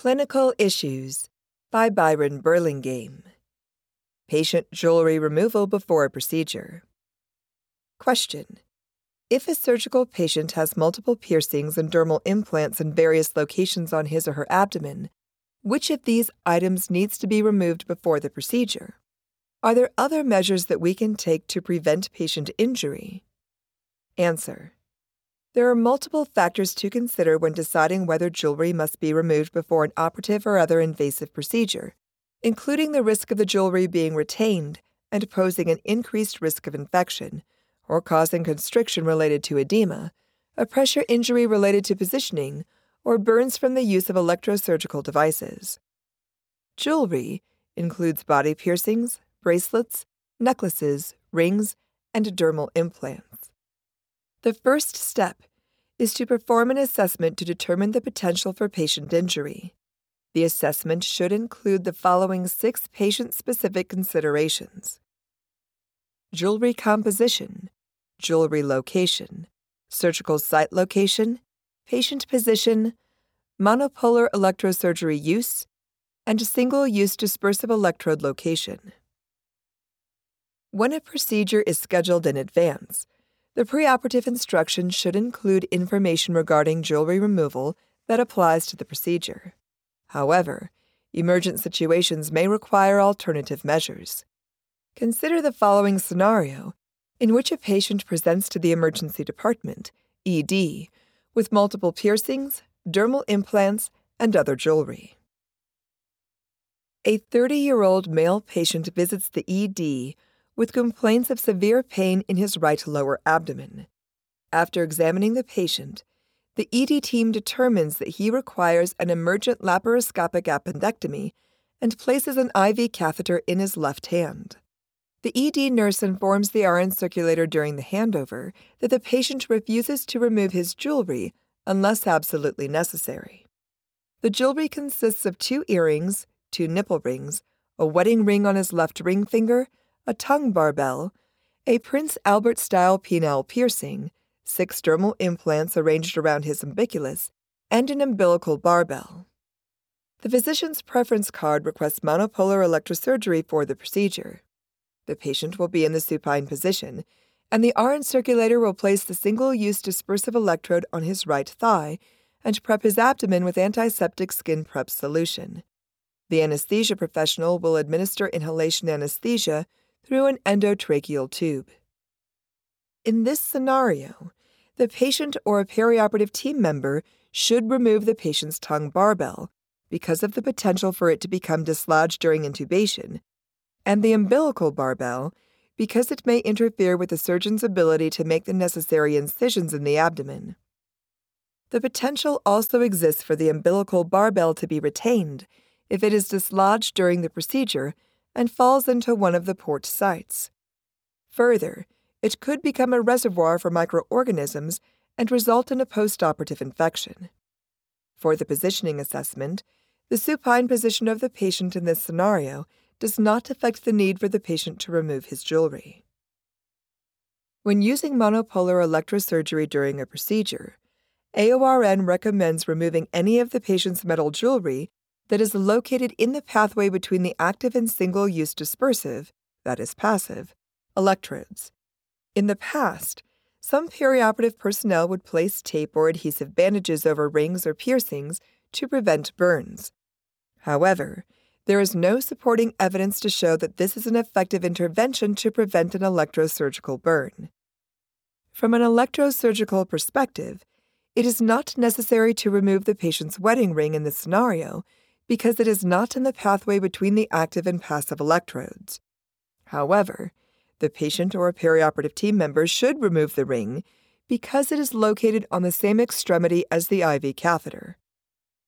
Clinical Issues by Byron Burlingame. Patient jewelry removal before a procedure. Question If a surgical patient has multiple piercings and dermal implants in various locations on his or her abdomen, which of these items needs to be removed before the procedure? Are there other measures that we can take to prevent patient injury? Answer there are multiple factors to consider when deciding whether jewelry must be removed before an operative or other invasive procedure, including the risk of the jewelry being retained and posing an increased risk of infection, or causing constriction related to edema, a pressure injury related to positioning, or burns from the use of electrosurgical devices. Jewelry includes body piercings, bracelets, necklaces, rings, and dermal implants. The first step is to perform an assessment to determine the potential for patient injury. The assessment should include the following six patient specific considerations jewelry composition, jewelry location, surgical site location, patient position, monopolar electrosurgery use, and single use dispersive electrode location. When a procedure is scheduled in advance, the preoperative instruction should include information regarding jewelry removal that applies to the procedure. However, emergent situations may require alternative measures. Consider the following scenario in which a patient presents to the emergency department, ED, with multiple piercings, dermal implants, and other jewelry. A 30 year old male patient visits the ED with complaints of severe pain in his right lower abdomen. After examining the patient, the ED team determines that he requires an emergent laparoscopic appendectomy and places an IV catheter in his left hand. The ED nurse informs the RN circulator during the handover that the patient refuses to remove his jewelry unless absolutely necessary. The jewelry consists of two earrings, two nipple rings, a wedding ring on his left ring finger, a tongue barbell, a Prince Albert style penile piercing, six dermal implants arranged around his umbilicus, and an umbilical barbell. The physician's preference card requests monopolar electrosurgery for the procedure. The patient will be in the supine position, and the RN circulator will place the single use dispersive electrode on his right thigh and prep his abdomen with antiseptic skin prep solution. The anesthesia professional will administer inhalation anesthesia through an endotracheal tube. In this scenario, the patient or a perioperative team member should remove the patient's tongue barbell because of the potential for it to become dislodged during intubation, and the umbilical barbell because it may interfere with the surgeon's ability to make the necessary incisions in the abdomen. The potential also exists for the umbilical barbell to be retained if it is dislodged during the procedure and falls into one of the port sites. Further, it could become a reservoir for microorganisms and result in a postoperative infection. For the positioning assessment, the supine position of the patient in this scenario does not affect the need for the patient to remove his jewelry. When using monopolar electrosurgery during a procedure, AORN recommends removing any of the patient's metal jewelry that is located in the pathway between the active and single use dispersive, that is passive, electrodes. In the past, some perioperative personnel would place tape or adhesive bandages over rings or piercings to prevent burns. However, there is no supporting evidence to show that this is an effective intervention to prevent an electrosurgical burn. From an electrosurgical perspective, it is not necessary to remove the patient's wedding ring in this scenario because it is not in the pathway between the active and passive electrodes. However, the patient or a perioperative team member should remove the ring because it is located on the same extremity as the IV catheter.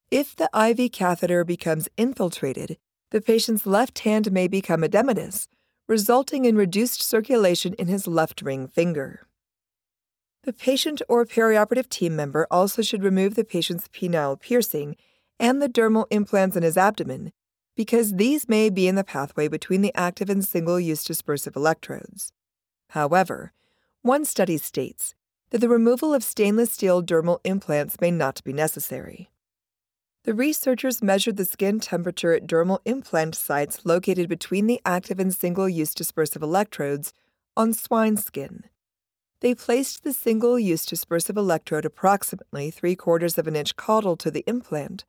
If the IV catheter becomes infiltrated, the patient's left hand may become edematous, resulting in reduced circulation in his left ring finger. The patient or perioperative team member also should remove the patient's penile piercing and the dermal implants in his abdomen, because these may be in the pathway between the active and single use dispersive electrodes. However, one study states that the removal of stainless steel dermal implants may not be necessary. The researchers measured the skin temperature at dermal implant sites located between the active and single use dispersive electrodes on swine skin. They placed the single use dispersive electrode approximately three quarters of an inch caudal to the implant.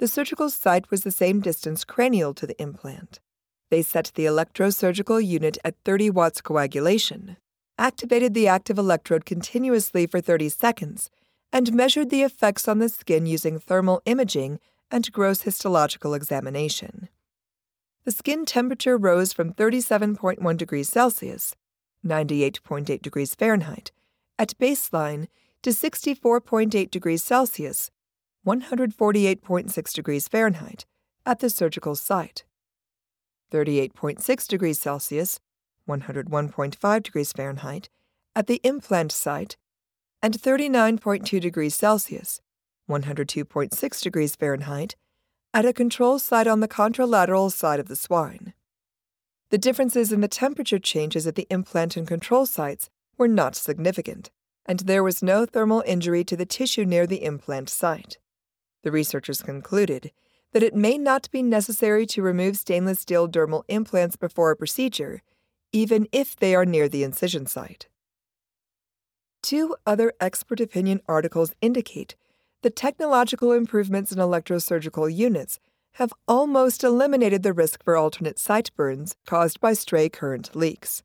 The surgical site was the same distance cranial to the implant. They set the electrosurgical unit at 30 watts coagulation, activated the active electrode continuously for 30 seconds, and measured the effects on the skin using thermal imaging and gross histological examination. The skin temperature rose from 37.1 degrees Celsius, 98.8 degrees Fahrenheit, at baseline to 64.8 degrees Celsius, 148.6 degrees Fahrenheit, at the surgical site. 38.6 degrees Celsius, 101.5 degrees Fahrenheit, at the implant site and 39.2 degrees Celsius, 102.6 degrees Fahrenheit, at a control site on the contralateral side of the swine. The differences in the temperature changes at the implant and control sites were not significant, and there was no thermal injury to the tissue near the implant site. The researchers concluded that it may not be necessary to remove stainless steel dermal implants before a procedure, even if they are near the incision site. Two other expert opinion articles indicate that technological improvements in electrosurgical units have almost eliminated the risk for alternate site burns caused by stray current leaks.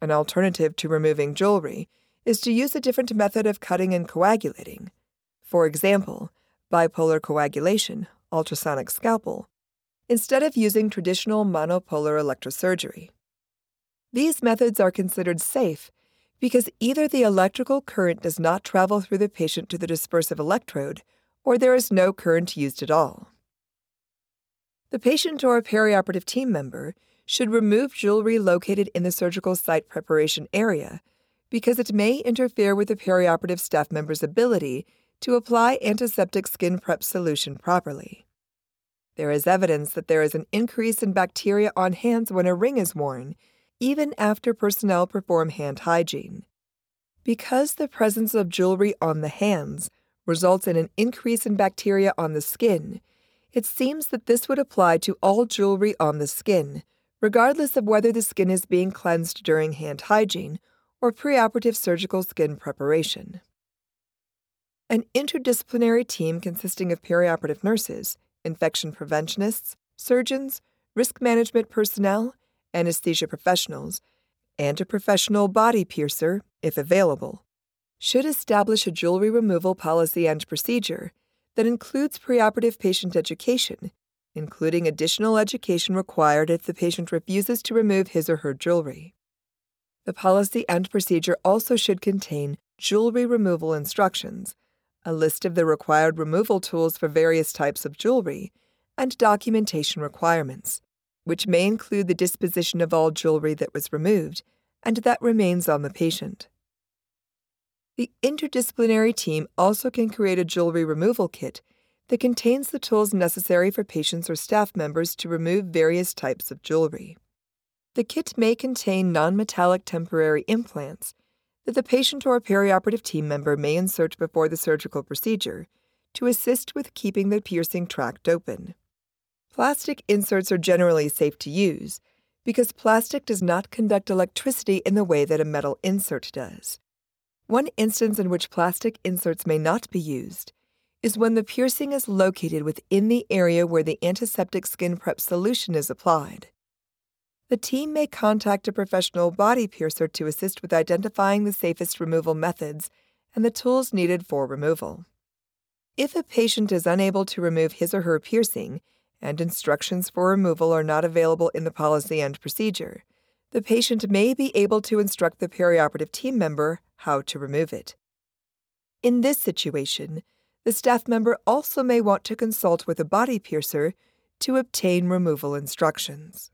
An alternative to removing jewelry is to use a different method of cutting and coagulating. For example, bipolar coagulation, ultrasonic scalpel, instead of using traditional monopolar electrosurgery. These methods are considered safe because either the electrical current does not travel through the patient to the dispersive electrode or there is no current used at all. The patient or a perioperative team member should remove jewelry located in the surgical site preparation area because it may interfere with the perioperative staff member's ability to apply antiseptic skin prep solution properly. There is evidence that there is an increase in bacteria on hands when a ring is worn even after personnel perform hand hygiene. Because the presence of jewelry on the hands results in an increase in bacteria on the skin, it seems that this would apply to all jewelry on the skin, regardless of whether the skin is being cleansed during hand hygiene or preoperative surgical skin preparation. An interdisciplinary team consisting of perioperative nurses, infection preventionists, surgeons, risk management personnel, anesthesia professionals, and a professional body piercer, if available, should establish a jewelry removal policy and procedure that includes preoperative patient education, including additional education required if the patient refuses to remove his or her jewelry. The policy and procedure also should contain jewelry removal instructions, a list of the required removal tools for various types of jewelry, and documentation requirements which may include the disposition of all jewelry that was removed and that remains on the patient. The interdisciplinary team also can create a jewelry removal kit that contains the tools necessary for patients or staff members to remove various types of jewelry. The kit may contain non-metallic temporary implants that the patient or perioperative team member may insert before the surgical procedure to assist with keeping the piercing tract open. Plastic inserts are generally safe to use because plastic does not conduct electricity in the way that a metal insert does. One instance in which plastic inserts may not be used is when the piercing is located within the area where the antiseptic skin prep solution is applied. The team may contact a professional body piercer to assist with identifying the safest removal methods and the tools needed for removal. If a patient is unable to remove his or her piercing, and instructions for removal are not available in the policy and procedure, the patient may be able to instruct the perioperative team member how to remove it. In this situation, the staff member also may want to consult with a body piercer to obtain removal instructions.